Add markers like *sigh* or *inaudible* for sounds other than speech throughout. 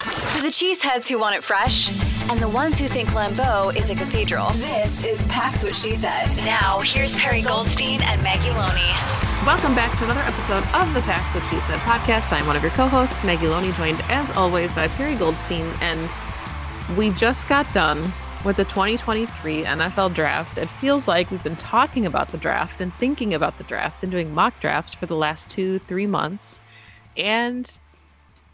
For the cheeseheads who want it fresh and the ones who think Lambeau is a cathedral, this is Pax What She Said. Now, here's Perri Goldstein and Maggie Loney. Welcome back to another episode of the Pax What She Said podcast. I'm one of your co-hosts, Maggie Loney, joined as always by Perri Goldstein, and we just got done with the 2023 NFL draft. It feels like we've been talking about the draft and thinking about the draft and doing mock drafts for the last two, three months. And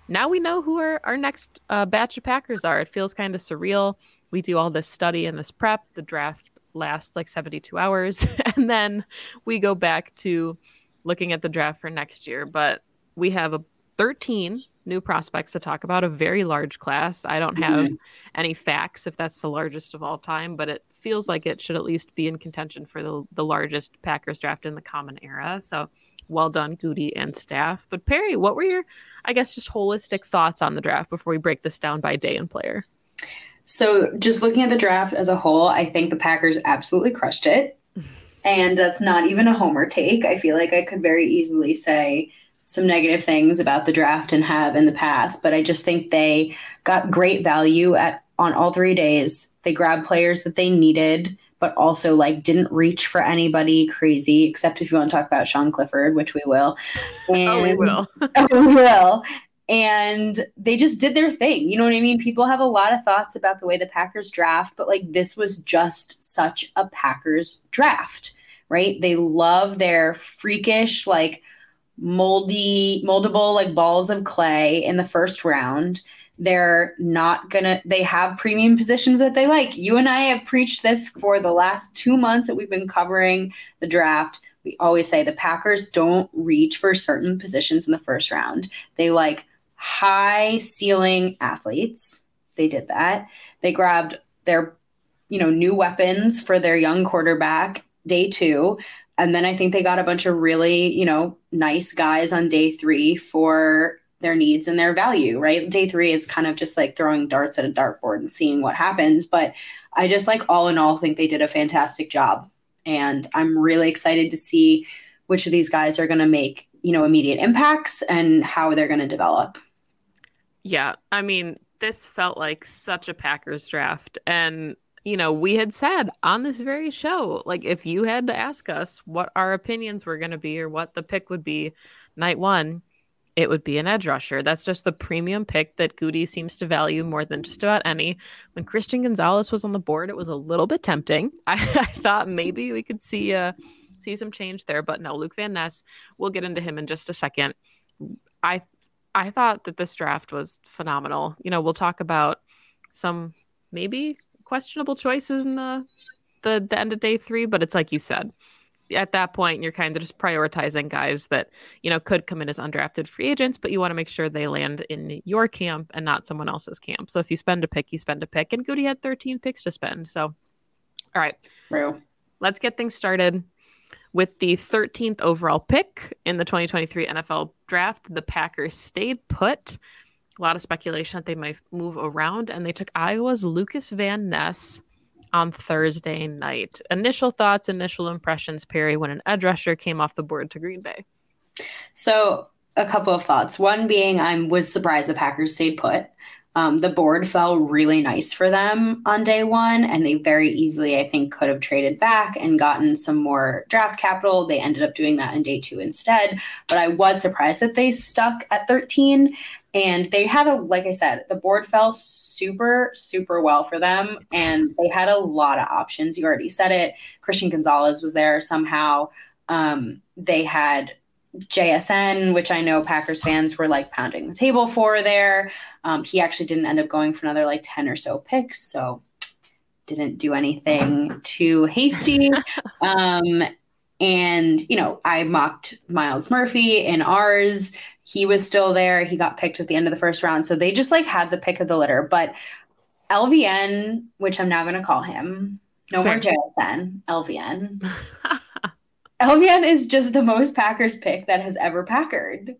now we know who our, our next uh, batch of Packers are. It feels kind of surreal. We do all this study and this prep. The draft lasts like 72 hours. *laughs* and then we go back to looking at the draft for next year. But we have a 13 new prospects to talk about, a very large class. I don't have mm-hmm. any facts if that's the largest of all time, but it feels like it should at least be in contention for the, the largest Packers draft in the common era. So well done, Goody and staff. But Perri, what were your, I guess, just holistic thoughts on the draft before we break this down by day and player? So, just looking at the draft as a whole, I think the Packers absolutely crushed it. *laughs* And that's not even a homer take. I feel like I could very easily say some negative things about the draft and have in the past, but I just think they got great value at on all three days. They grabbed players that they needed but also like didn't reach for anybody crazy, except if you want to talk about Sean Clifford, which we will. And, *laughs* oh, we will. *laughs* oh, we will. And they just did their thing. You know what I mean? People have a lot of thoughts about the way the Packers draft, but like this was just such a Packers draft, right? They love their freakish, like moldy, moldable, like balls of clay in the first round they're not gonna they have premium positions that they like. You and i have preached this for the last two months that we've been covering the draft. We always say the packers don't reach for certain positions in the first round. They like high ceiling athletes. They did that. They grabbed their you know new weapons for their young quarterback day two. And then i think they got a bunch of really you know nice guys on day three for their needs and their value, right? Day three is kind of just like throwing darts at a dartboard and seeing what happens. But I just like all in all think they did a fantastic job. And I'm really excited to see which of these guys are going to make, you know, immediate impacts and how they're going to develop. Yeah. I mean, this felt like such a Packers draft. And, you know, we had said on this very show, like, if you had to ask us what our opinions were going to be or what the pick would be night one, it would be an edge rusher. That's just the premium pick that Goody seems to value more than just about any. When Christian Gonzalez was on the board, it was a little bit tempting. *laughs* I, I thought maybe we could see uh, see some change there, but no. Luke Van Ness. We'll get into him in just a second. I I thought that this draft was phenomenal. You know, we'll talk about some maybe questionable choices in the the, the end of day three, but it's like you said at that point you're kind of just prioritizing guys that you know could come in as undrafted free agents but you want to make sure they land in your camp and not someone else's camp. So if you spend a pick you spend a pick. And goody had 13 picks to spend. So all right. Real. let's get things started with the 13th overall pick in the 2023 nfl draft. The packers stayed put. A lot of speculation that they might move around and they took iowa's Lukas Van Ness on Thursday night. Initial thoughts, initial impressions, Perri, when an edge rusher came off the board to Green Bay. So, a couple of thoughts. One being, I was surprised the Packers stayed put. Um, the board fell really nice for them on day one, and they very easily, I think, could have traded back and gotten some more draft capital. They ended up doing that in day two instead. But I was surprised that they stuck at 13. And they had a, like I said, the board fell super, super well for them. And they had a lot of options. You already said it. Christian Gonzalez was there somehow. Um, they had JSN, which I know Packers fans were like pounding the table for there. Um, he actually didn't end up going for another like 10 or so picks. So didn't do anything too hasty. *laughs* um, and, you know, I mocked Myles Murphy in ours. He was still there. He got picked at the end of the first round. So they just like had the pick of the litter. But LVN, which I'm now going to call him, no Fair. more JSN, LVN. LVN *laughs* is just the most Packers pick that has ever Packered.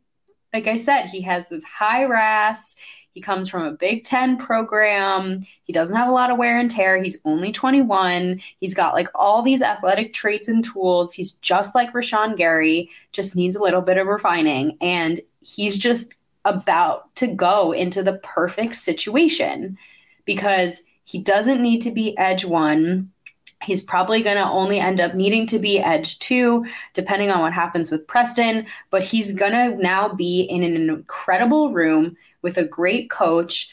Like I said, he has this high RAS. He comes from a Big Ten program. He doesn't have a lot of wear and tear. He's only 21. He's got like all these athletic traits and tools. He's just like Rashan Gary, just needs a little bit of refining. And he's just about to go into the perfect situation because he doesn't need to be edge one He's probably going to only end up needing to be edge two, depending on what happens with Preston. But he's going to now be in an incredible room with a great coach,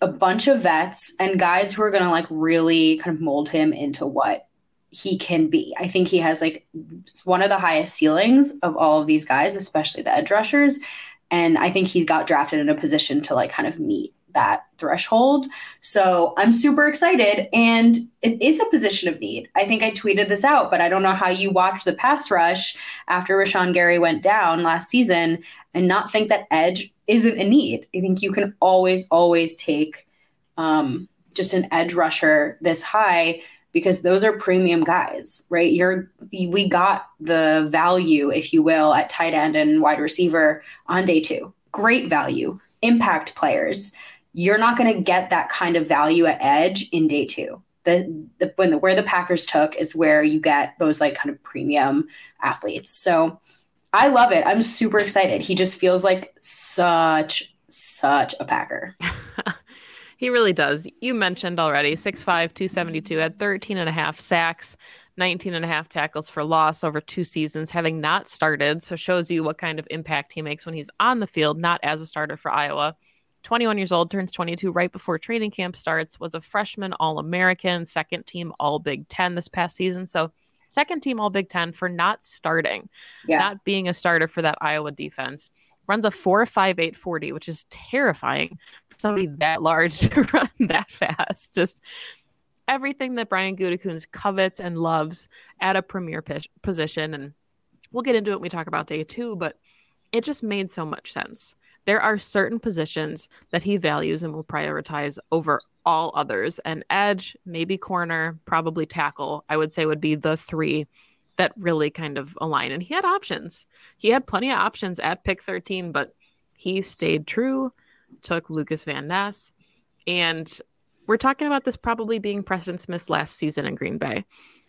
a bunch of vets, and guys who are going to like really kind of mold him into what he can be. I think he has like one of the highest ceilings of all of these guys, especially the edge rushers. And I think he got drafted in a position to like kind of meet that threshold. So I'm super excited. And it is a position of need. I think I tweeted this out, but I don't know how you watched the pass rush after Rashan Gary went down last season and not think that edge isn't a need. I think you can always, always take um, just an edge rusher this high because those are premium guys, right? You're we got the value, if you will, at tight end and wide receiver on day two. Great value, impact players you're not going to get that kind of value at edge in day two. The, the when the where the Packers took is where you get those like kind of premium athletes. So I love it. I'm super excited. He just feels like such such a Packer. *laughs* he really does. You mentioned already 6'5, 272, had 13 and a half sacks, 19 and a half tackles for loss over two seasons, having not started. So shows you what kind of impact he makes when he's on the field, not as a starter for Iowa. 21 years old, turns 22 right before training camp starts, was a freshman All American, second team All Big Ten this past season. So, second team All Big Ten for not starting, yeah. not being a starter for that Iowa defense. Runs a 4.58 40, which is terrifying somebody that large *laughs* to run that fast. Just everything that Brian Gutekunst covets and loves at a premier position. And we'll get into it when we talk about day two, but it just made so much sense there are certain positions that he values and will prioritize over all others. And edge, maybe corner, probably tackle, I would say would be the three that really kind of align. And he had options. He had plenty of options at pick 13, but he stayed true, took Lukas Van Ness. And we're talking about this probably being Preston Smith's last season in Green Bay.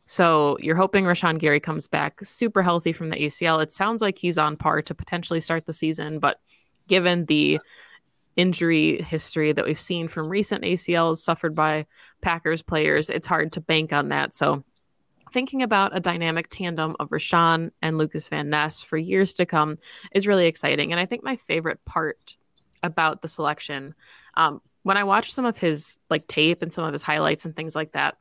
So you're hoping Rashan Gary comes back super healthy from the ACL. It sounds like he's on par to potentially start the season, but given the injury history that we've seen from recent ACLs suffered by Packers players, it's hard to bank on that. So, thinking about a dynamic tandem of Rashan and Lukas Van Ness for years to come is really exciting. And I think my favorite part about the selection, um, when I watched some of his like tape and some of his highlights and things like that,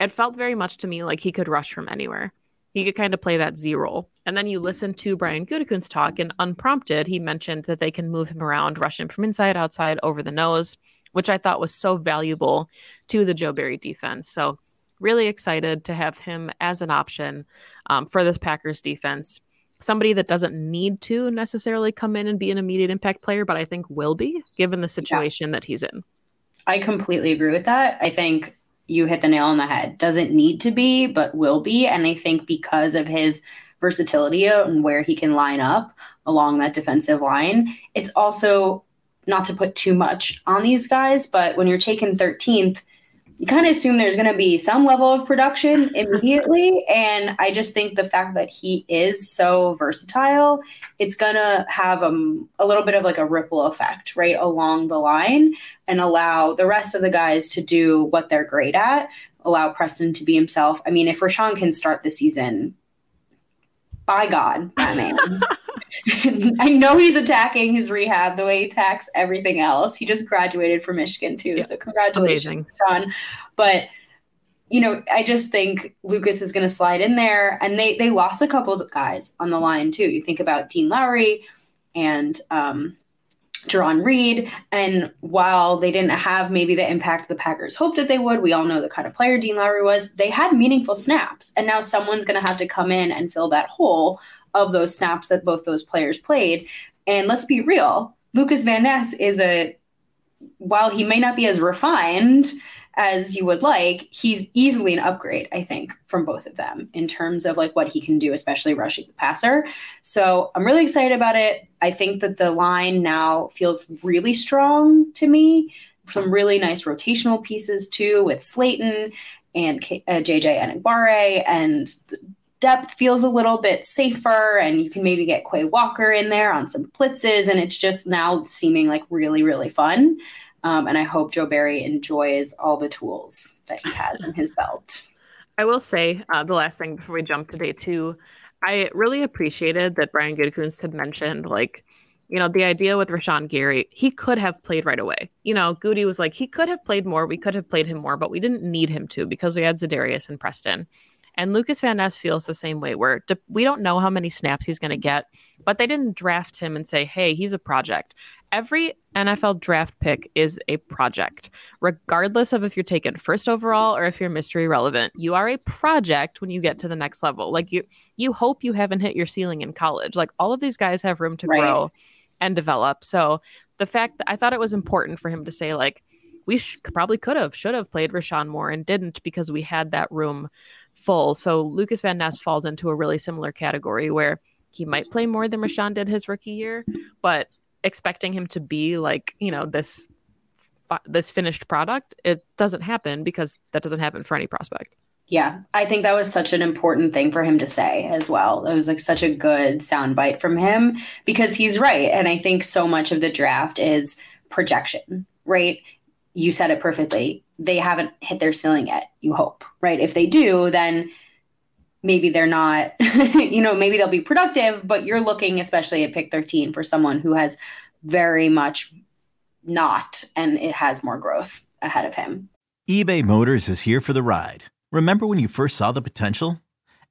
it felt very much to me like he could rush from anywhere he could kind of play that Z role. And then you listen to Brian Gutekunst talk, and unprompted, he mentioned that they can move him around, rush him from inside, outside, over the nose, which I thought was so valuable to the Joe Barry defense. So, really excited to have him as an option um, for this Packers defense. Somebody that doesn't need to necessarily come in and be an immediate impact player, but I think will be given the situation yeah. that he's in. I completely agree with that. I think you hit the nail on the head. Doesn't need to be, but will be. And I think because of his versatility and where he can line up along that defensive line, it's also not to put too much on these guys, but when you're taking 13th, you kind of assume there's going to be some level of production *laughs* immediately. and I just think the fact that he is so versatile, it's going to have um, a little bit of like a ripple effect right along the line and allow the rest of the guys to do what they're great at, allow Preston to be himself. I mean, if Rashan can start the season, by God, that man. *laughs* I know he's attacking his rehab the way he attacks everything else. He just graduated from Michigan too, so congratulations, Amazing. Sean. But you know, I just think Lukas is going to slide in there, and they they lost a couple of guys on the line too. You think about Dean Lowry and um, Jarran Reed, and while they didn't have maybe the impact the Packers hoped that they would, we all know the kind of player Dean Lowry was. They had meaningful snaps, and now someone's going to have to come in and fill that hole of those snaps that both those players played. And let's be real, Lukas Van Ness is a while he may not be as refined as you would like, he's easily an upgrade, I think, from both of them in terms of like what he can do, especially rushing the passer. So I'm really excited about it. I think that the line now feels really strong to me. Some really nice rotational pieces too with Slaton and K- uh, JJ Enagbare and depth feels a little bit safer and you can maybe get Quay Walker in there on some blitzes and it's just now seeming like really really fun um, and I hope Joe Barry enjoys all the tools that he has in his belt. *laughs* I will say uh, the last thing before we jump to day two, I really appreciated that Brian Gutekunst had mentioned like, you know, the idea with Rashan Gary, he could have played right away. You know, Goody was like, he could have played more. We could have played him more, but we didn't need him to because we had Za'Darius and Preston. And Lukas Van Ness feels the same way, where we don't know how many snaps he's going to get, but they didn't draft him and say, hey, he's a project. Every NFL draft pick is a project, regardless of if you're taken first overall or if you're Mr. Irrelevant. You are a project when you get to the next level. Like you, you hope you haven't hit your ceiling in college. Like all of these guys have room to right. grow and develop. So the fact that I thought it was important for him to say, like, we sh- probably could have, should have played Rashan more and didn't because we had that room full. So Lukas Van Ness falls into a really similar category where he might play more than Rashan did his rookie year, but expecting him to be like, you know, this this finished product, it doesn't happen because that doesn't happen for any prospect. Yeah, I think that was such an important thing for him to say as well. It was like such a good soundbite from him because he's right. And I think so much of the draft is projection, right? You said it perfectly they haven't hit their ceiling yet, you hope, right? If they do, then maybe they're not, *laughs* you know, maybe they'll be productive, but you're looking especially at pick 13 for someone who has very much not and it has more growth ahead of him. eBay Motors is here for the ride. Remember when you first saw the potential?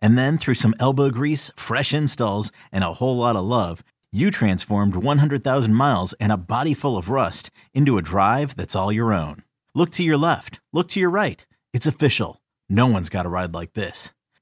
And then through some elbow grease, fresh installs, and a whole lot of love, you transformed 100,000 miles and a body full of rust into a drive that's all your own. Look to your left. Look to your right. It's official. No one's got a ride like this.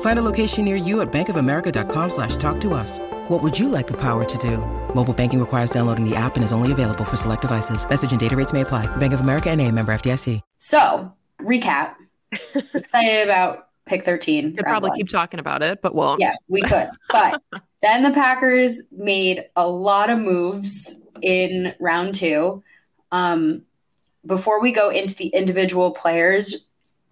Find a location near you at bankofamerica.com slash talk to us. What would you like the power to do? Mobile banking requires downloading the app and is only available for select devices. Message and data rates may apply. Bank of America and a member FDIC. So, recap. *laughs* Excited about pick 13. Could probably one. keep talking about it, but won't. Yeah, we could. But *laughs* then the Packers made a lot of moves in round two. Um, before we go into the individual players,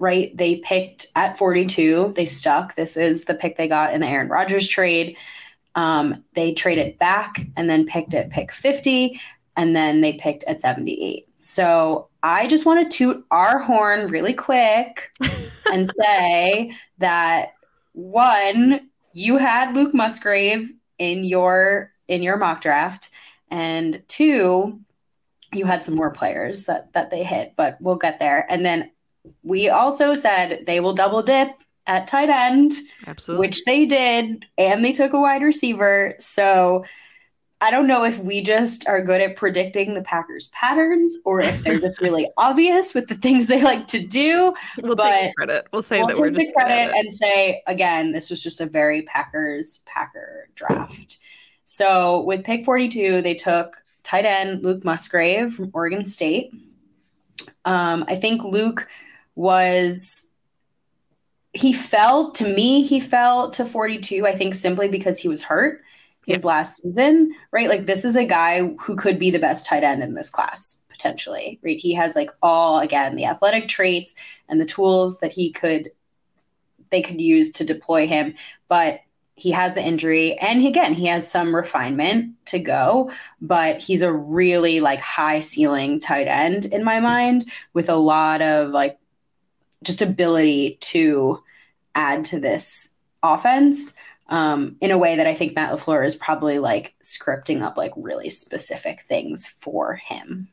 right? They picked at 42. They stuck. This is the pick they got in the Aaron Rodgers trade. Um, they traded back and then picked at pick 50, and then they picked at 78. So I just want to toot our horn really quick *laughs* and say that one, you had Luke Musgrave in your in your mock draft, and two, you had some more players that that they hit, but we'll get there. And then we also said they will double dip at tight end, absolutely, which they did, and they took a wide receiver. So I don't know if we just are good at predicting the Packers patterns or if they're just really *laughs* obvious with the things they like to do. We'll but take credit. We'll say we'll that we're take just the at credit and say again, this was just a very Packers Packer draft. So with pick 42, they took tight end Luke Musgrave from Oregon State. Um, I think Luke was he fell to me, he fell to 42, I think simply because he was hurt his last season, right? Like this is a guy who could be the best tight end in this class potentially, right? He has like all again the athletic traits and the tools that he could they could use to deploy him, but he has the injury and again he has some refinement to go but he's a really like high ceiling tight end in my mind with a lot of like just ability to add to this offense um, in a way that I think Matt LaFleur is probably like scripting up like really specific things for him.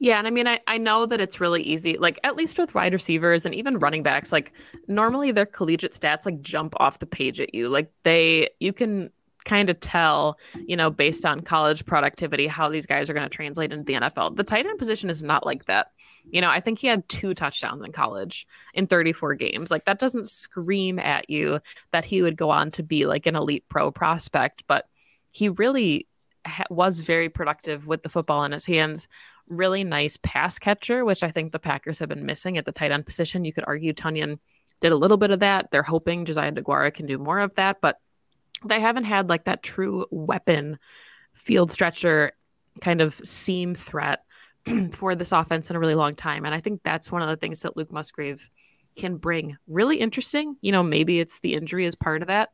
Yeah, and I mean, I, I know that it's really easy, like at least with wide receivers and even running backs, like normally their collegiate stats like jump off the page at you. Like they, you can kind of tell, you know, based on college productivity, how these guys are going to translate into the NFL. The tight end position is not like that. You know, I think he had two touchdowns in college in 34 games. Like that doesn't scream at you that he would go on to be like an elite pro prospect, but he really ha- was very productive with the football in his hands really nice pass catcher, which I think the Packers have been missing at the tight end position. You could argue Tonyan did a little bit of that. They're hoping Josiah DeGuara can do more of that, but they haven't had like that true weapon field stretcher kind of seam threat *clears throat* for this offense in a really long time. And I think that's one of the things that Luke Musgrave can bring. Really interesting. You know, maybe it's the injury as part of that.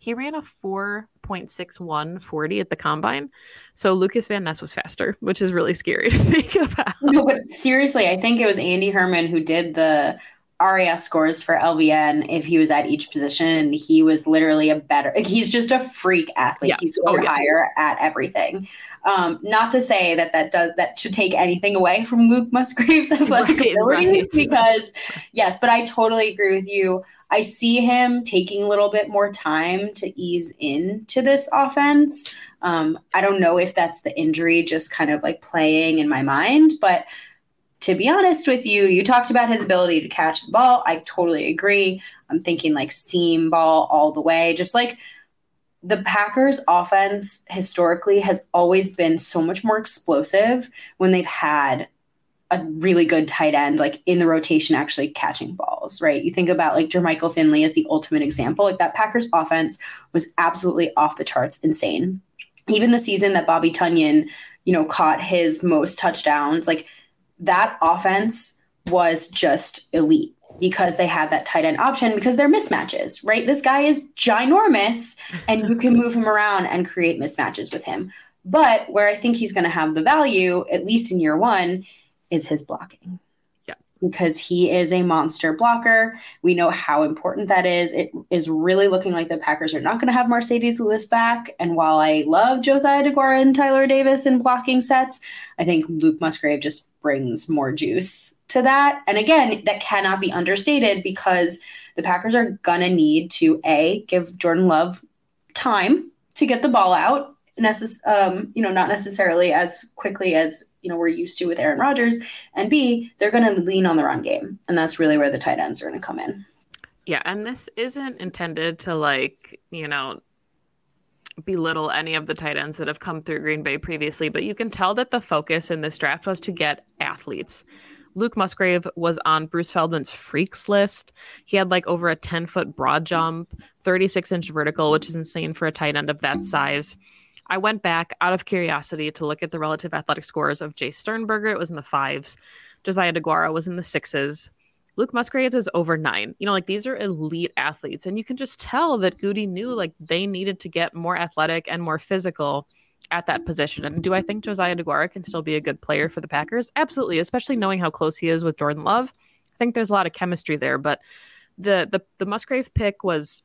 He ran a 4.61 40 at the combine. So Lukas Van Ness was faster, which is really scary *laughs* to think about. No, but seriously, I think it was Andy Herman who did the RAS scores for LVN if he was at each position. And he was literally a better, like, he's just a freak athlete. Yeah. He scored Oh, yeah. higher at everything. Um, not to say that that does that to take anything away from Luke Musgrave's athletic *laughs* Right, abilities, right. because yes, but I totally agree with you. I see him taking a little bit more time to ease into this offense. Um, I don't know if that's the injury just kind of like playing in my mind, but to be honest with you, you talked about his ability to catch the ball. I totally agree. I'm thinking like seam ball all the way, just like the Packers offense historically has always been so much more explosive when they've had a really good tight end like in the rotation actually catching balls, right? You think about like Jermichael Finley as the ultimate example. Like that Packers offense was absolutely off the charts insane. Even the season that Bobby Tonyan, you know, caught his most touchdowns, like that offense was just elite because they had that tight end option because they're mismatches, right? This guy is ginormous *laughs* and you can move him around and create mismatches with him. But where I think he's going to have the value, at least in year one, is his blocking. Yeah. Because he is a monster blocker. We know how important that is. It is really looking like the Packers are not going to have Marcedes Lewis back. And while I love Josiah DeGuara and Tyler Davis in blocking sets, I think Luke Musgrave just brings more juice to that. And again, that cannot be understated because the Packers are going to need to A, give Jordan Love time to get the ball out necess- um, you know, not necessarily as quickly as you know we're used to with Aaron Rodgers, and B, they're going to lean on the run game, and that's really where the tight ends are going to come in. Yeah, and this isn't intended to like, you know, belittle any of the tight ends that have come through Green Bay previously, but you can tell that the focus in this draft was to get athletes. Luke Musgrave was on Bruce Feldman's freaks list. He had like over a 10 foot broad jump, 36 inch vertical, which is insane for a tight end of that size. I went back out of curiosity to look at the relative athletic scores of Jay Sternberger. It was in the fives. Josiah DeGuara was in the sixes. Luke Musgraves is over nine. You know, like these are elite athletes. And you can just tell that Goody knew like they needed to get more athletic and more physical at that position. And do I think Josiah DeGuara can still be a good player for the Packers? Absolutely, especially knowing how close he is with Jordan Love. I think there's a lot of chemistry there. But the the the Musgrave pick was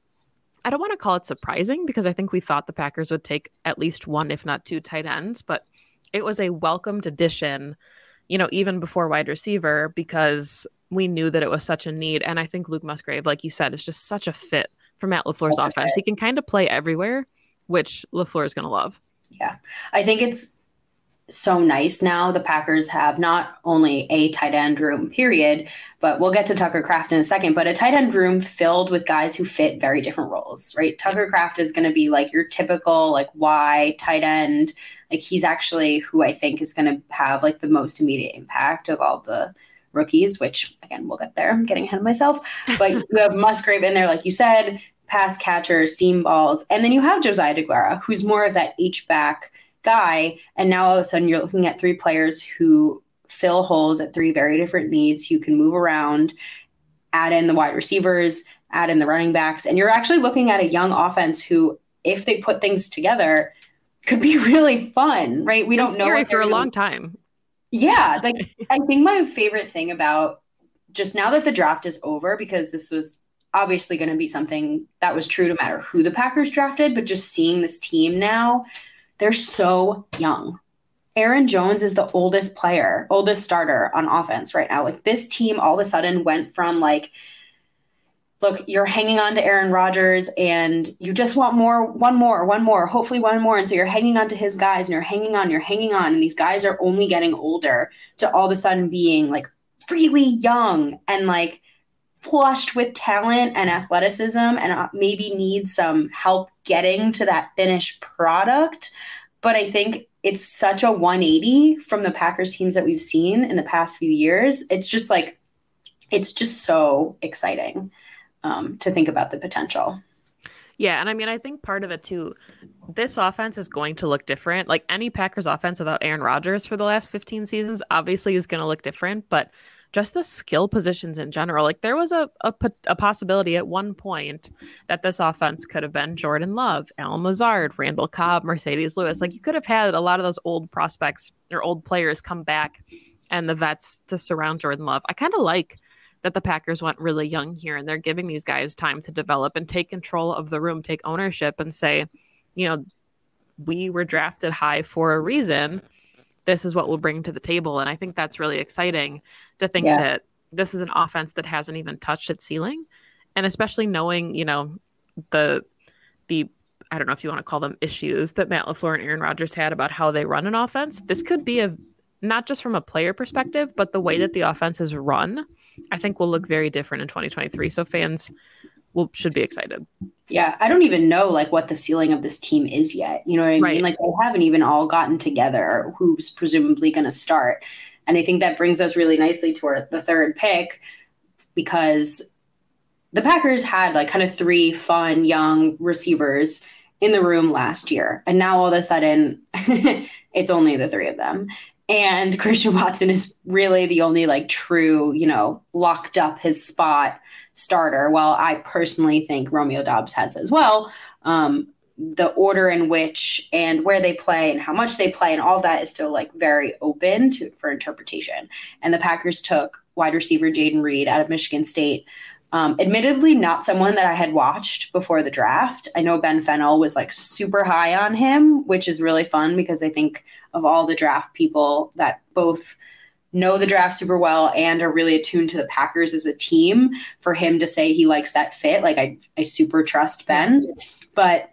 I don't want to call it surprising because I think we thought the Packers would take at least one, if not two tight ends, but it was a welcomed addition, you know, even before wide receiver because we knew that it was such a need. And I think Luke Musgrave, like you said, is just such a fit for Matt LaFleur's a offense. He can kind of play everywhere, which LaFleur is going to love. Yeah. I think it's so nice now. The Packers have not only a tight end room, period, but we'll get to Tucker Kraft in a second, but a tight end room filled with guys who fit very different roles, right? Tucker Kraft is going to be like your typical, like, Y tight end. Like, he's actually who I think is going to have like the most immediate impact of all the rookies, which again, we'll get there. I'm getting ahead of myself. But you have Musgrave in there, like you said, pass catchers, seam balls. And then you have Josiah DeGuara, who's more of that H back guy. And now all of a sudden you're looking at three players who fill holes at three very different needs. You can move around, add in the wide receivers, add in the running backs. And you're actually looking at a young offense who, if they put things together, could be *laughs* really fun, right? We don't know for a long time. Yeah, *laughs* like I think my favorite thing about just now that the draft is over, because this was obviously going to be something that was true no matter who the Packers drafted, but just seeing this team now, they're so young. Aaron Jones is the oldest player, oldest starter on offense right now. Like this team all of a sudden went from like, look, you're hanging on to Aaron Rodgers and you just want more, one more, one more, hopefully one more. And so you're hanging on to his guys and you're hanging on, you're hanging on. And these guys are only getting older to all of a sudden being like really young and like flushed with talent and athleticism and uh, maybe need some help getting to that finished product. But I think it's such a 180 from the Packers teams that we've seen in the past few years. It's just like, it's just so exciting um, to think about the potential. Yeah, and I mean, I think part of it too, this offense is going to look different. Like any Packers offense without Aaron Rodgers for the last 15 seasons, obviously is going to look different. But just the skill positions in general. Like there was a, a, a, possibility at one point that this offense could have been Jordan Love, Allen Lazard, Randall Cobb, Marcedes Lewis. Like you could have had a lot of those old prospects or old players come back and the vets to surround Jordan Love. I kind of like that the Packers went really young here and they're giving these guys time to develop and take control of the room, take ownership and say, you know, we were drafted high for a reason this is what we'll bring to the table. And I think that's really exciting to think yeah. that this is an offense that hasn't even touched its ceiling. And especially knowing, you know, the the I don't know if you want to call them issues that Matt LaFleur and Aaron Rodgers had about how they run an offense. This could be a not just from a player perspective, but the way that the offense is run, I think will look very different in 2023. So fans will should be excited. Yeah, I don't even know like what the ceiling of this team is yet. You know what I right. mean? Like they haven't even all gotten together who's presumably going to start. And I think that brings us really nicely to our, the third pick because the Packers had like kind of three fun young receivers in the room last year. And now all of a sudden *laughs* it's only the three of them. And *laughs* Christian Watson is really the only like true, you know, locked up his spot starter. While I personally think Romeo Doubs has as well. Um, the order in which and where they play and how much they play and all that is still like very open to for interpretation. And the Packers took wide receiver Jayden Reed out of Michigan State. Um, admittedly, not someone that I had watched before the draft. I know Ben Fennell was like super high on him, which is really fun because I think of all the draft people that both know the draft super well and are really attuned to the Packers as a team for him to say he likes that fit. Like I, I super trust Ben. But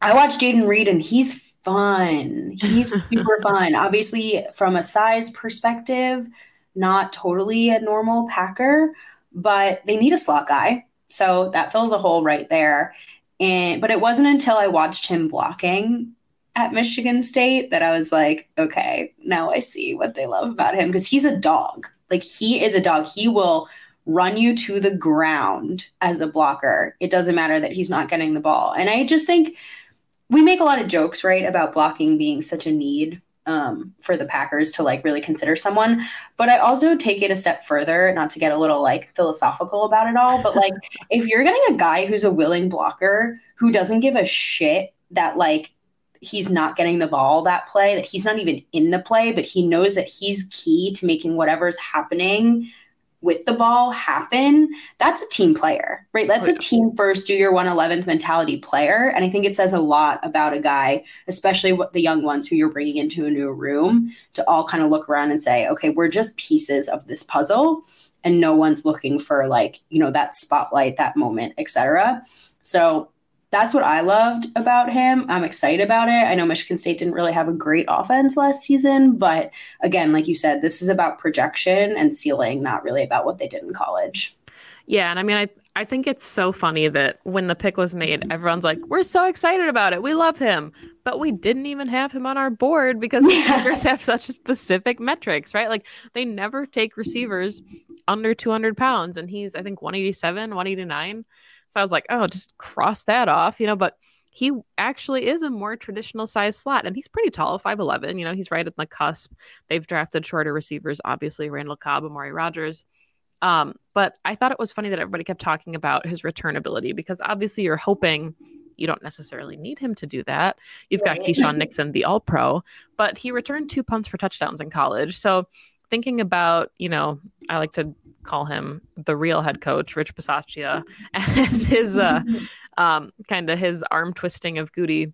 I watched Jayden Reed and he's fun. He's *laughs* super fun. Obviously, from a size perspective, not totally a normal Packer, but they need a slot guy. So that fills a hole right there. And but it wasn't until I watched him blocking at Michigan State that I was like, okay, now I see what they love about him because he's a dog. Like he is a dog. He will run you to the ground as a blocker. It doesn't matter that he's not getting the ball. And I just think we make a lot of jokes, right, about blocking being such a need um, for the Packers to like really consider someone. But I also take it a step further, not to get a little like philosophical about it all, but like *laughs* if you're getting a guy who's a willing blocker who doesn't give a shit that like he's not getting the ball that play, that he's not even in the play, but he knows that he's key to making whatever's happening with the ball happen, that's a team player, right? That's a oh, team first, do your 111th mentality player. And I think it says a lot about a guy, especially what the young ones who you're bringing into a new room to all kind of look around and say, okay, we're just pieces of this puzzle and no one's looking for like, you know, that spotlight, that moment, etc. So that's what I loved about him. I'm excited about it. I know Michigan State didn't really have a great offense last season, but again, like you said, this is about projection and ceiling, not really about what they did in college. Yeah, and I mean, I I think it's so funny that when the pick was made, everyone's like, "We're so excited about it. We love him," but we didn't even have him on our board because the *laughs* Packers have such specific metrics, right? Like they never take receivers under 200 pounds, and he's I think 187, 189. So I was like, oh, just cross that off, you know, but he actually is a more traditional size slot and he's pretty tall, 5'11. You know, he's right at the cusp. They've drafted shorter receivers, obviously, Randall Cobb, Amari Rodgers. Um, but I thought it was funny that everybody kept talking about his return ability because obviously you're hoping you don't necessarily need him to do that. You've got Keisean Nixon, the all pro, but he returned two punts for touchdowns in college. So thinking about, you know, I like to call him the real head coach, Rich Bisaccia, *laughs* and his uh, *laughs* um, kind of his arm twisting of Goody.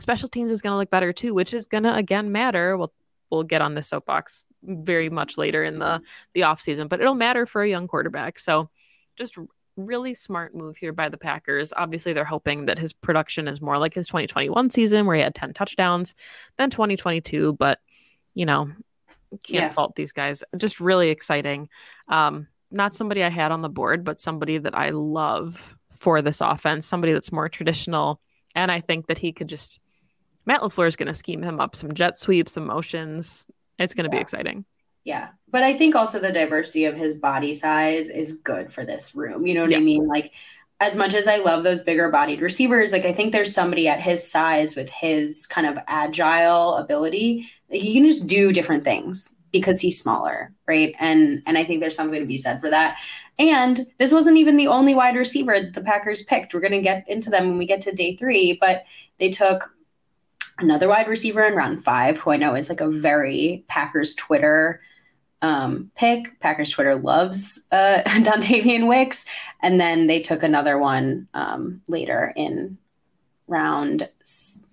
Special teams is going to look better too, which is going to again matter. We'll we'll get on the soapbox very much later in the the off season, but it'll matter for a young quarterback. So just really smart move here by the Packers. Obviously, they're hoping that his production is more like his 2021 season where he had 10 touchdowns than 2022, but you know, can't yeah. fault these guys. Just really exciting. Um, not somebody I had on the board, but somebody that I love for this offense, somebody that's more traditional. And I think that he could just, Matt LaFleur is going to scheme him up some jet sweeps, some motions. It's going to yeah. be exciting. Yeah. But I think also the diversity of his body size is good for this room. You know what yes. I mean? Like, as much as I love those bigger bodied receivers, like I think there's somebody at his size with his kind of agile ability he can just do different things because he's smaller, right? And and I think there's something to be said for that. And this wasn't even the only wide receiver the Packers picked. We're going to get into them when we get to day 3, but they took another wide receiver in round 5 who I know is like a very Packers Twitter um, pick. Packers Twitter loves uh, *laughs* Dontayvion Wicks. And then they took another one um, later in round,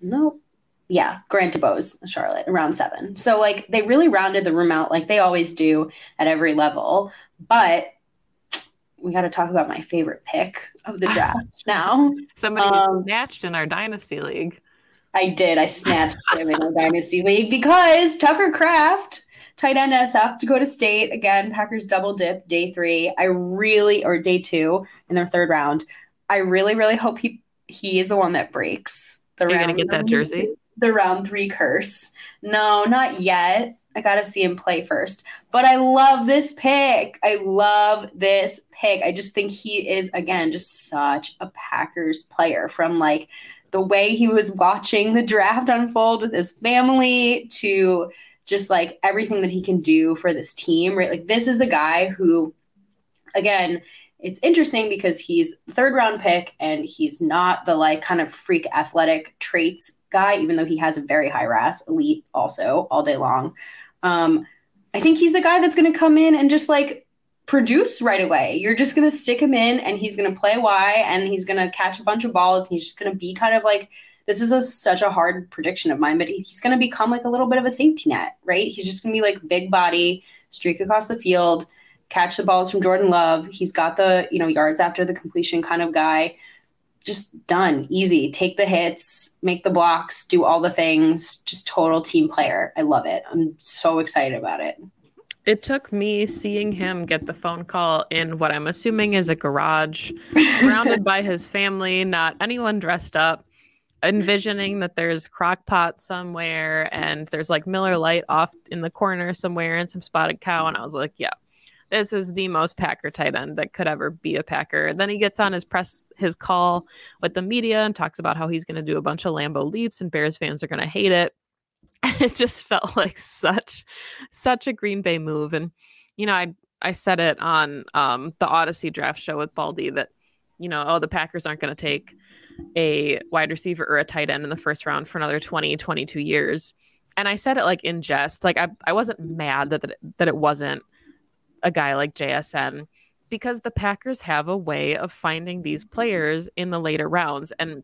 nope, yeah, Grant DuBose, Charlotte, round seven. So like they really rounded the room out like they always do at every level. But we got to talk about my favorite pick of the draft *laughs* now. Somebody um, snatched in our dynasty league. I did. I *laughs* snatched him in our dynasty league because Tucker Kraft, tight end of South Dakota State, again Packers double dip day three. I really or day two in their third round. I really, really hope he he is the one that breaks. The You're gonna get that jersey the round three curse. No, not yet. I got to see him play first. But I love this pick. I love this pick. I just think he is, again, just such a Packers player from like the way he was watching the draft unfold with his family to just like everything that he can do for this team, right? Like, this is the guy who, again, it's interesting because he's third round pick and he's not the like kind of freak athletic traits guy, even though he has a very high RAS, elite also all day long. Um, I think he's the guy that's going to come in and just like produce right away. You're just going to stick him in and he's going to play Y and he's going to catch a bunch of balls. And he's just going to be kind of like, this is a, such a hard prediction of mine, but he's going to become like a little bit of a safety net, right? He's just going to be like big body, streak across the field, catch the balls from Jordan Love. He's got the, you know, yards after the completion kind of guy. Just done easy. Take the hits make the blocks do all the things. Just total team player. I love it. I'm so excited about it. It took me seeing him get the phone call in what i'm assuming is a garage *laughs* surrounded by his family not anyone dressed up envisioning that there's crock pot somewhere and there's like miller lite off in the corner somewhere and some spotted cow and i was like yeah this is the most Packer tight end that could ever be a Packer. Then he gets on his press his call with the media and talks about how he's going to do a bunch of Lambeau leaps and Bears fans are going to hate it. *laughs* it just felt like such such a Green Bay move and you know I I said it on um, the Audacy draft show with Baldy that you know oh the Packers aren't going to take a wide receiver or a tight end in the first round for another 20 22 years and I said it like in jest like I I wasn't mad that that, that it wasn't a guy like JSN because the Packers have a way of finding these players in the later rounds. And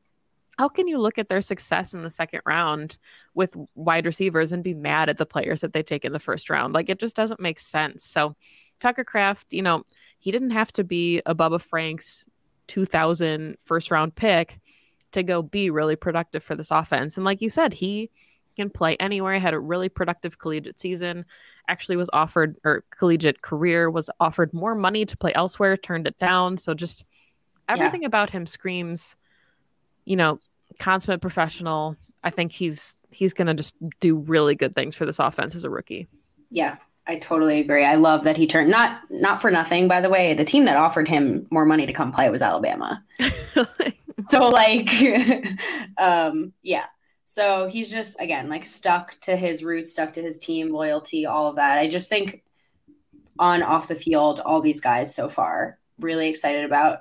how can you look at their success in the second round with wide receivers and be mad at the players that they take in the first round? Like it just doesn't make sense. So Tucker Kraft, you know, he didn't have to be a Bubba Franks 2000 first round pick to go be really productive for this offense. And like you said, he can play anywhere. Had a really productive collegiate season. Actually, was offered or collegiate career was offered more money to play elsewhere. Turned it down. So just everything yeah. about him screams, you know, consummate professional. I think he's he's going to just do really good things for this offense as a rookie. Yeah, I totally agree. I love that he turned not not for nothing, by the way. The team that offered him more money to come play was Alabama. *laughs* so like *laughs* um yeah. So he's just again like stuck to his roots, stuck to his team, loyalty, all of that. I just think on off the field, all these guys so far, really excited about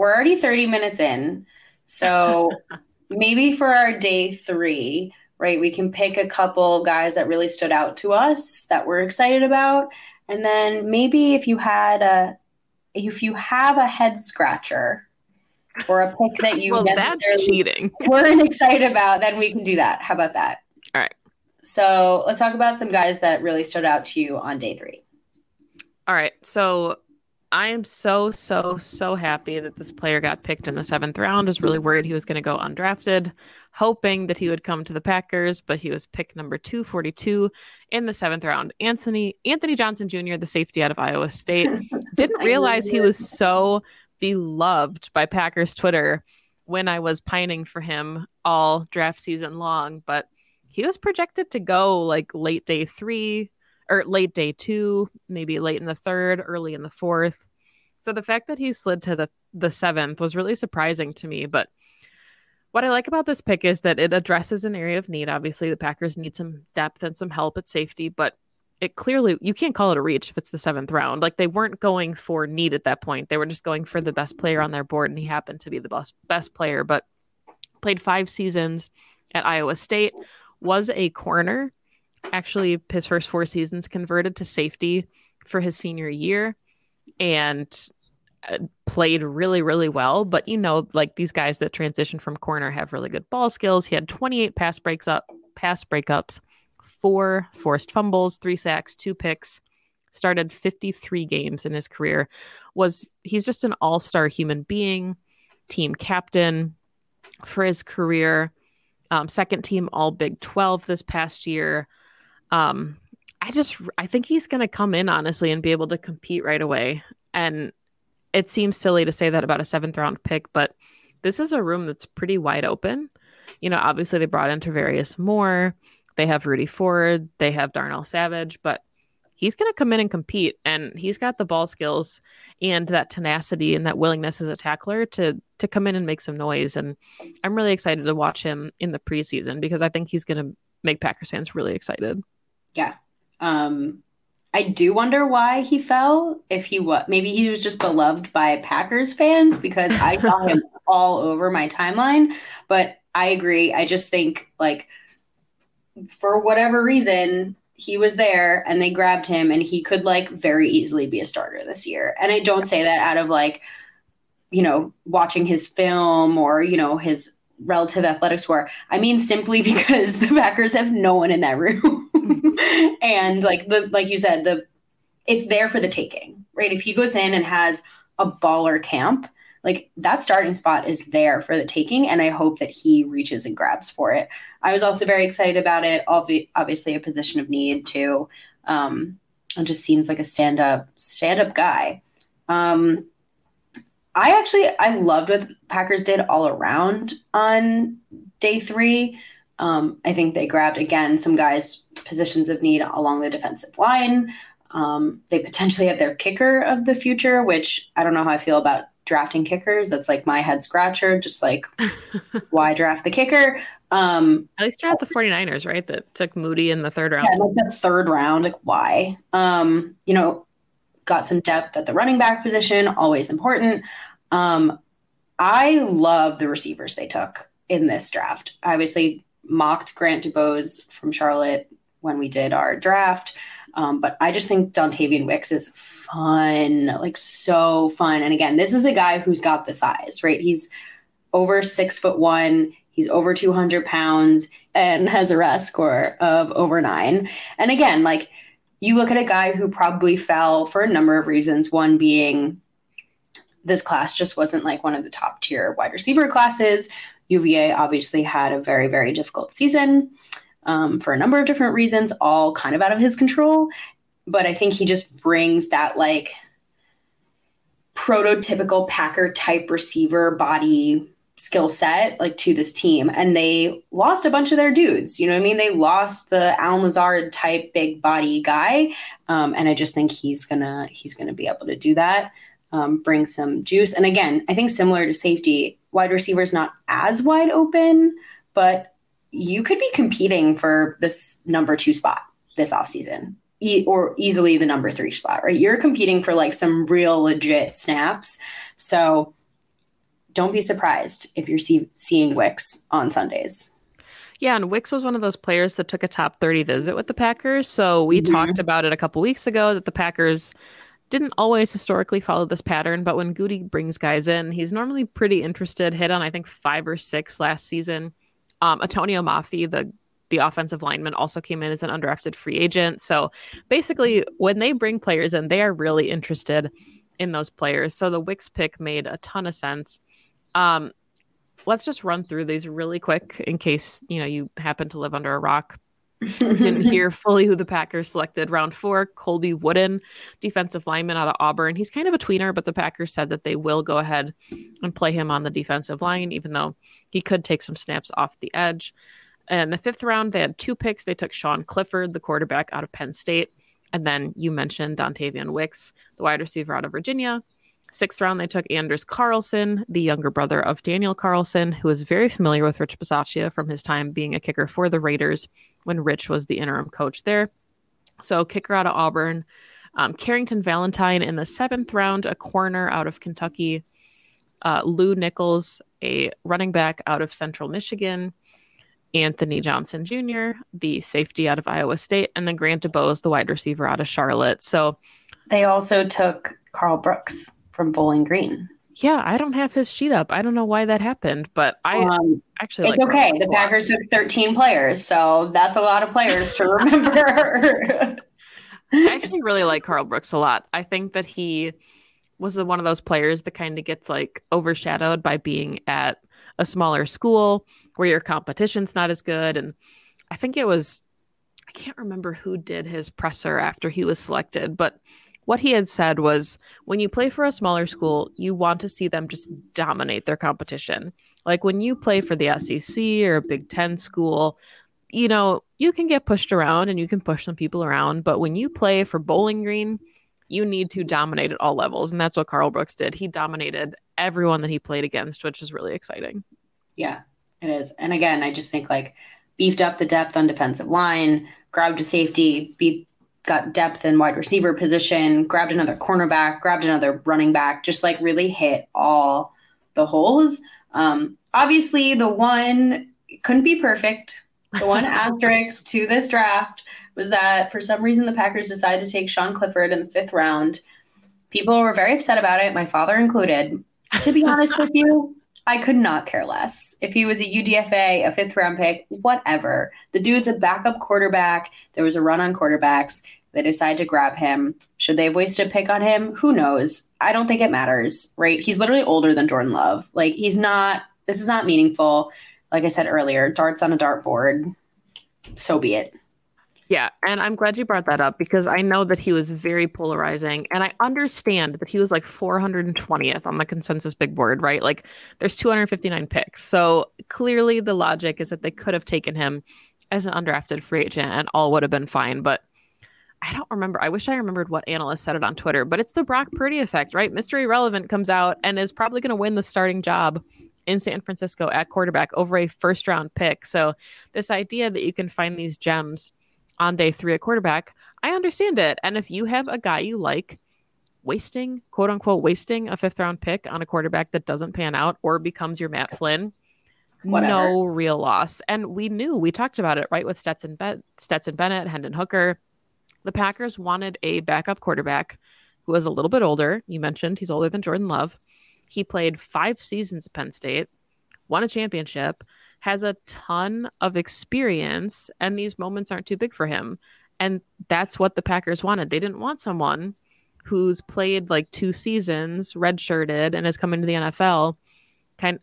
we're already 30 minutes in. So *laughs* maybe for our day three, right, we can pick a couple guys that really stood out to us that we're excited about. And then maybe if you had a, if you have a head scratcher or a pick that you well, necessarily cheating. *laughs* weren't excited about, then we can do that. How about that? All right. So let's talk about some guys that really stood out to you on day three. All right. So I am so, so, so happy that this player got picked in the seventh round. I was really worried he was going to go undrafted, hoping that he would come to the Packers, but he was picked number 242 in the seventh round. Anthony Anthony Johnson Jr., the safety out of Iowa State, *laughs* didn't realize he was so beloved by Packers Twitter when I was pining for him all draft season long, but he was projected to go like late day three, or late day two, maybe late in the third, early in the fourth. So the fact that he slid to the the seventh was really surprising to me. But what I like about this pick is that it addresses an area of need. Obviously, the Packers need some depth and some help at safety, but it clearly you can't call it a reach if it's the seventh round. Like they weren't going for need at that point. They were just going for the best player on their board, and he happened to be the best best player. But played five seasons at Iowa State, was a corner actually his first four seasons converted to safety for his senior year and uh, played really really well. But you know like these guys that transition from corner have really good ball skills. He had 28 pass breaks up pass breakups four forced fumbles three sacks two picks started 53 games in his career. Was he's just an all-star human being team captain for his career. Um, second team all big 12 this past year um, I just I think he's going to come in honestly and be able to compete right away. And it seems silly to say that about a seventh round pick, but this is a room that's pretty wide open. You know, obviously they brought in Tarvarius Moore, they have Rudy Ford, they have Darnell Savage, but he's going to come in and compete, and he's got the ball skills and that tenacity and that willingness as a tackler to to come in and make some noise. And I'm really excited to watch him in the preseason because I think he's going to make Packers fans really excited. Yeah. Um, I do wonder why he fell. If he was, maybe he was just beloved by Packers fans because I saw *laughs* him all over my timeline. But I agree. I just think, like, for whatever reason, he was there and they grabbed him and he could, like, very easily be a starter this year. And I don't say that out of, like, you know, watching his film or, you know, his relative athletic score. I mean simply *laughs* because the Packers have no one in that room. *laughs* and like the like you said, the it's there for the taking, right? If he goes in and has a baller camp, like that starting spot is there for the taking and i hope that he reaches and grabs for it i was also very excited about it Obvi- obviously a position of need too um and just seems like a stand up stand up guy um I actually I loved what Packers did all around on day three. Um, I think they grabbed again some guys positions of need along the defensive line. Um, they potentially have their kicker of the future, which I don't know how I feel about drafting kickers. That's like my head scratcher. Just like *laughs* why draft the kicker? Um, At least draft the 49ers, right? That took Moody in the third round. Yeah, like the third round. Like why? Um, you know, got some depth at the running back position, always important. Um, I love the receivers they took in this draft. Obviously mocked Grant DuBose from Charlotte when we did our draft. Um, but I just think Dontayvion Wicks is fun, like so fun. And again, this is the guy who's got the size, right? He's over six foot one. He's over 200 pounds and has a RAS score of over nine. And again, like you look at a guy who probably fell for a number of reasons, one being this class just wasn't like one of the top tier wide receiver classes. UVA obviously had a very, very difficult season um, for a number of different reasons, all kind of out of his control. But I think he just brings that like prototypical Packer type receiver body skill set like to this team. And they lost a bunch of their dudes you know what i mean? They lost the Allen Lazard type big body guy um, and i just think he's gonna he's gonna be able to do that um, bring some juice. And again i think similar to safety wide receivers not as wide open but you could be competing for this number two spot this offseason e- or easily the number three spot right you're competing for like some real legit snaps so don't be surprised if you're see- seeing Wicks on Sundays. Yeah, and Wicks was one of those players that took a top 30 visit with the Packers. So we mm-hmm. talked about it a couple weeks ago that the Packers didn't always historically follow this pattern, but when Gutey brings guys in, he's normally pretty interested. Hit on I think five or six last season. Um, Atonio Mafi, the the offensive lineman, also came in as an undrafted free agent. So basically, when they bring players in, they are really interested in those players. So the Wicks pick made a ton of sense. Um, let's just run through these really quick in case you know you happen to live under a rock. Didn't *laughs* hear fully who the Packers selected. Round four, Colby Wooden, defensive lineman out of Auburn. He's kind of a tweener, but the Packers said that they will go ahead and play him on the defensive line, even though he could take some snaps off the edge. And the fifth round, they had two picks. They took Sean Clifford, the quarterback out of Penn State. And then you mentioned Dontayvion Wicks, the wide receiver out of Virginia. Sixth round, they took Anders Carlson, the younger brother of Daniel Carlson, who is very familiar with Rich Bisaccia from his time being a kicker for the Raiders when Rich was the interim coach there. So, kicker out of Auburn. Um, Carrington Valentine in the seventh round, a corner out of Kentucky. Uh, Lew Nichols, a running back out of Central Michigan. Anthony Johnson Jr., the safety out of Iowa State, and then Grant DuBose, the wide receiver out of Charlotte. So they also took Carl Brooks from Bowling Green. Yeah, I don't have his sheet up. I don't know why that happened, but I um, actually it's like okay. The Packers took 13 players, so that's a lot of players to remember. *laughs* I actually really like Carl Brooks a lot. I think that he was one of those players that kind of gets like overshadowed by being at a smaller school where your competition's not as good. And I think it was, I can't remember who did his presser after he was selected, but what he had said was when you play for a smaller school, you want to see them just dominate their competition. Like when you play for the SEC or a Big Ten school, you know, you can get pushed around and you can push some people around. But when you play for Bowling Green, you need to dominate at all levels. And that's what Carl Brooks did. He dominated everyone that he played against, which is really exciting. Yeah, it is. And again, I just think like beefed up the depth on defensive line, grabbed a safety, beat got depth in wide receiver position, grabbed another cornerback, grabbed another running back, just like really hit all the holes. Um, obviously, the one couldn't be perfect. The one *laughs* asterisk to this draft was that for some reason the Packers decided to take Sean Clifford in the fifth round. People were very upset about it, my father included. To be honest with you, *laughs* I could not care less. If he was a UDFA, a fifth round pick, whatever. The dude's a backup quarterback. There was a run on quarterbacks. They decide to grab him. Should they have wasted a pick on him? Who knows? I don't think it matters, right? He's literally older than Jordan Love. Like, he's not, this is not meaningful. Like I said earlier, darts on a dartboard. So be it. Yeah, and I'm glad you brought that up because I know that he was very polarizing and I understand that he was like 420th on the consensus big board, right? Like there's 259 picks. So clearly the logic is that they could have taken him as an undrafted free agent and all would have been fine, but I don't remember. I wish I remembered what analyst said it on Twitter, but it's the Brock Purdy effect, right? Mr. Irrelevant comes out and is probably going to win the starting job in San Francisco at quarterback over a first round pick. So, this idea that you can find these gems on day three at quarterback, I understand it. And if you have a guy you like, wasting, quote unquote, wasting a fifth round pick on a quarterback that doesn't pan out or becomes your Matt Flynn. Whatever. No real loss. And we knew, we talked about it, right? With Stetson, Be- Stetson Bennett, Hendon Hooker. The Packers wanted a backup quarterback who was a little bit older. You mentioned he's older than Jordan Love. He played five seasons at Penn State, won a championship, has a ton of experience, and these moments aren't too big for him. And that's what the Packers wanted. They didn't want someone who's played like two seasons, redshirted, and has come into the NFL. Kind,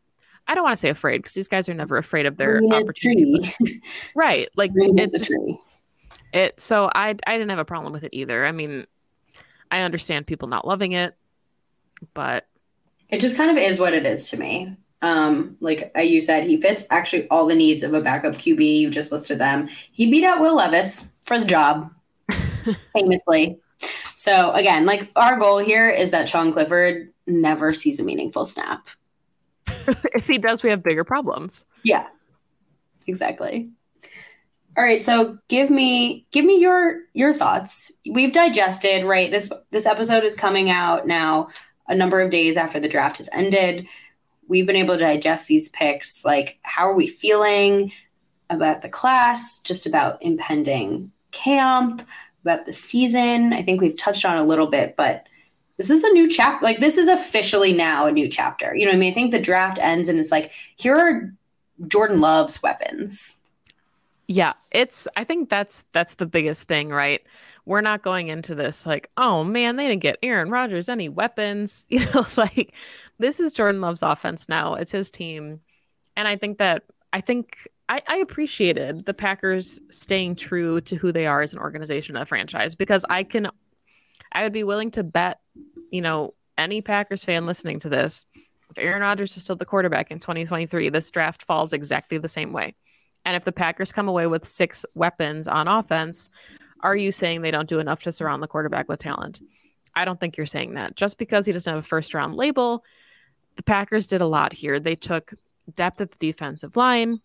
I don't want to say afraid because these guys are never afraid of their opportunity. *laughs* right, like it's a tree. It. So I, I didn't have a problem with it either. I mean, I understand people not loving it, but it just kind of is what it is to me. Um, like you said, he fits actually all the needs of a backup QB. You just listed them. He beat out Will Levis for the job, *laughs* famously. So again, like our goal here is that Sean Clifford never sees a meaningful snap. *laughs* if he does, we have bigger problems. Yeah, exactly. All right, so give me give me your your thoughts. We've digested, right? This this episode is coming out now a number of days after the draft has ended. We've been able to digest these picks. Like, how are we feeling about the class? Just about impending camp? about the season. I think we've touched on a little bit, but this is a new chapter. Like this is officially now a new chapter. You know I mean? I think the draft ends and it's like, here are Jordan Love's weapons. Yeah, it's I think that's that's the biggest thing, right? We're not going into this like, oh man, they didn't get Aaron Rodgers any weapons. *laughs* You know, like this is Jordan Love's offense now. It's his team. And I think that I think I, I, appreciated the Packers staying true to who they are as an organization, a franchise, because I can, I would be willing to bet, you know, any Packers fan listening to this, if Aaron Rodgers is still the quarterback in 2023, this draft falls exactly the same way. And if the Packers come away with six weapons on offense, are you saying they don't do enough to surround the quarterback with talent? I don't think you're saying that. Just because he doesn't have a first round label, the Packers did a lot here. They took depth at the defensive line,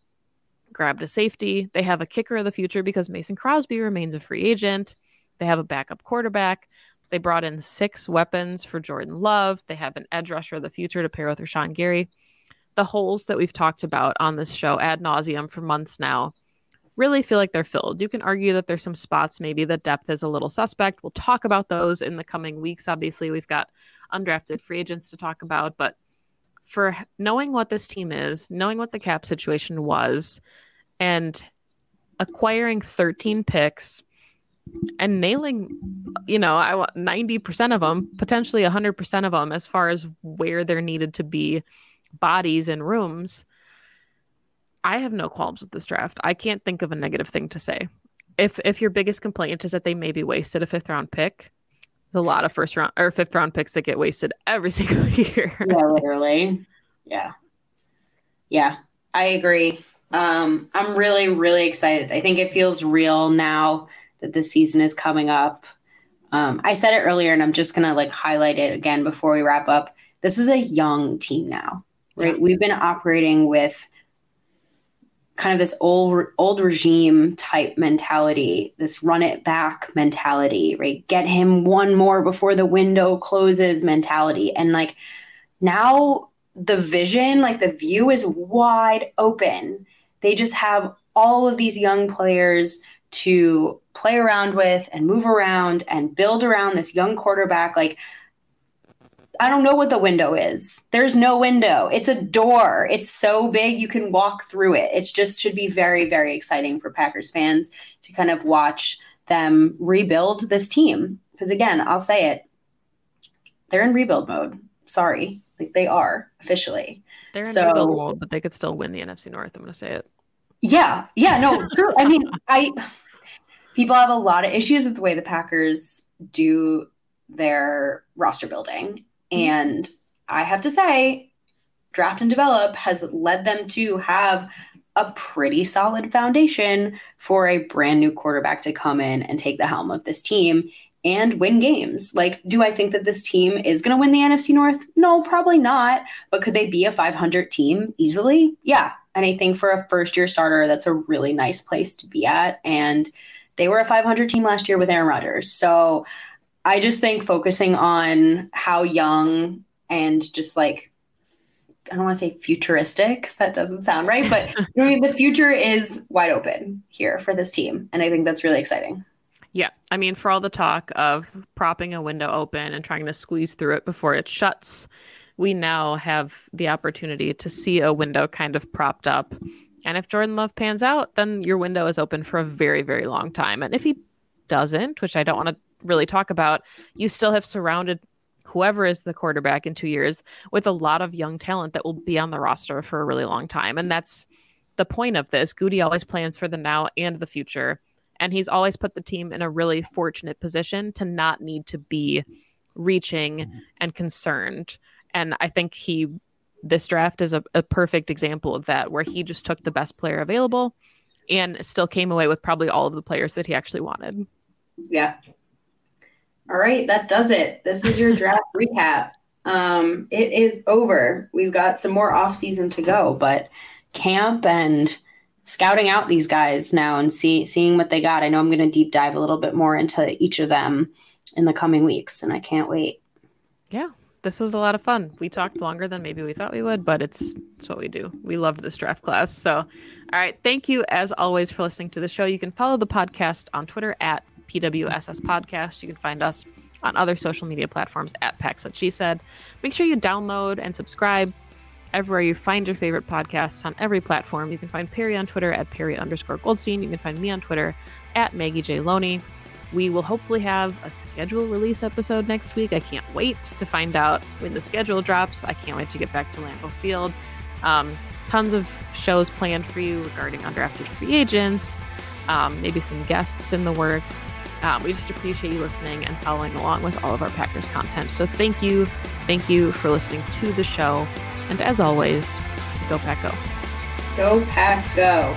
grabbed a safety. They have a kicker of the future because Mason Crosby remains a free agent. They have a backup quarterback. They brought in six weapons for Jordan Love. They have an edge rusher of the future to pair with Rashan Gary. The holes that we've talked about on this show ad nauseum for months now really feel like they're filled. You can argue that there's some spots maybe the depth is a little suspect. We'll talk about those in the coming weeks. Obviously, we've got undrafted free agents to talk about, but for knowing what this team is, knowing what the cap situation was, and acquiring 13 picks and nailing, you know, I want 90% of them, potentially 100% of them, as far as where there needed to be bodies and rooms. I have no qualms with this draft. I can't think of a negative thing to say. If if your biggest complaint is that they maybe wasted a fifth round pick, a lot of first round or fifth round picks that get wasted every *laughs* single year. yeah, literally. Yeah. Yeah, I agree. Um, I'm really, really excited. I think it feels real now that the season is coming up. Um, I said it earlier, and I'm just gonna like highlight it again before we wrap up. This is a young team now, right? We've been operating with kind of this old old regime type mentality, this run it back mentality, right? Get him one more before the window closes mentality. And like now the vision, like the view is wide open. They just have all of these young players to play around with and move around and build around this young quarterback like I don't know what the window is. There's no window. It's a door. It's so big you can walk through it. It just should be very, very exciting for Packers fans to kind of watch them rebuild this team. Because again, I'll say it, they're in rebuild mode. Sorry. Like they are officially. They're in so, rebuild mode, but they could still win the NFC North. I'm gonna say it. Yeah. Yeah, no, true. I mean, I people have a lot of issues with the way the Packers do their roster building Mm-hmm. and I have to say, draft and develop has led them to have a pretty solid foundation for a brand new quarterback to come in and take the helm of this team and win games. Like, do I think that this team is going to win the NFC North? No, probably not. But could they be a 500 team easily? Yeah. And I think for a first year starter, that's a really nice place to be at. And they were a 500 team last year with Aaron Rodgers. So I just think focusing on how young and just like I don't want to say futuristic because that doesn't sound right, but *laughs* I mean the future is wide open here for this team, and I think that's really exciting. Yeah, I mean, for all the talk of propping a window open and trying to squeeze through it before it shuts, we now have the opportunity to see a window kind of propped up. And if Jordan Love pans out, then your window is open for a very, very long time. And if he doesn't, which I don't want to really talk about, you still have surrounded whoever is the quarterback in two years with a lot of young talent that will be on the roster for a really long time. And that's the point of this. Gutey always plans for the now and the future. And he's always put the team in a really fortunate position to not need to be reaching mm-hmm. and concerned. And I think he, this draft is a, a perfect example of that, where he just took the best player available and still came away with probably all of the players that he actually wanted. Yeah. All right, that does it. This is your draft *laughs* recap. Um, it is over. We've got some more off season to go, but camp and scouting out these guys now and see seeing what they got. I know I'm going to deep dive a little bit more into each of them in the coming weeks, and I can't wait. Yeah, this was a lot of fun. We talked longer than maybe we thought we would, but it's it's what we do. We loved this draft class. So, all right, thank you as always for listening to the show. You can follow the podcast on Twitter at PWSS Podcast. You can find us on other social media platforms at Pax What She Said. Make sure you download and subscribe everywhere you find your favorite podcasts on every platform. You can find Perri on Twitter at Perri underscore Goldstein. You can find me on Twitter at Maggie J. Loney. We will hopefully have a schedule release episode next week. I can't wait to find out when the schedule drops. I can't wait to get back to Lambeau Field. Um, tons of shows planned for you regarding undrafted free agents, um, maybe some guests in the works. Um, we just appreciate you listening and following along with all of our Packers content. So thank you. Thank you for listening to the show. And as always, go Pack Go. Go Pack Go.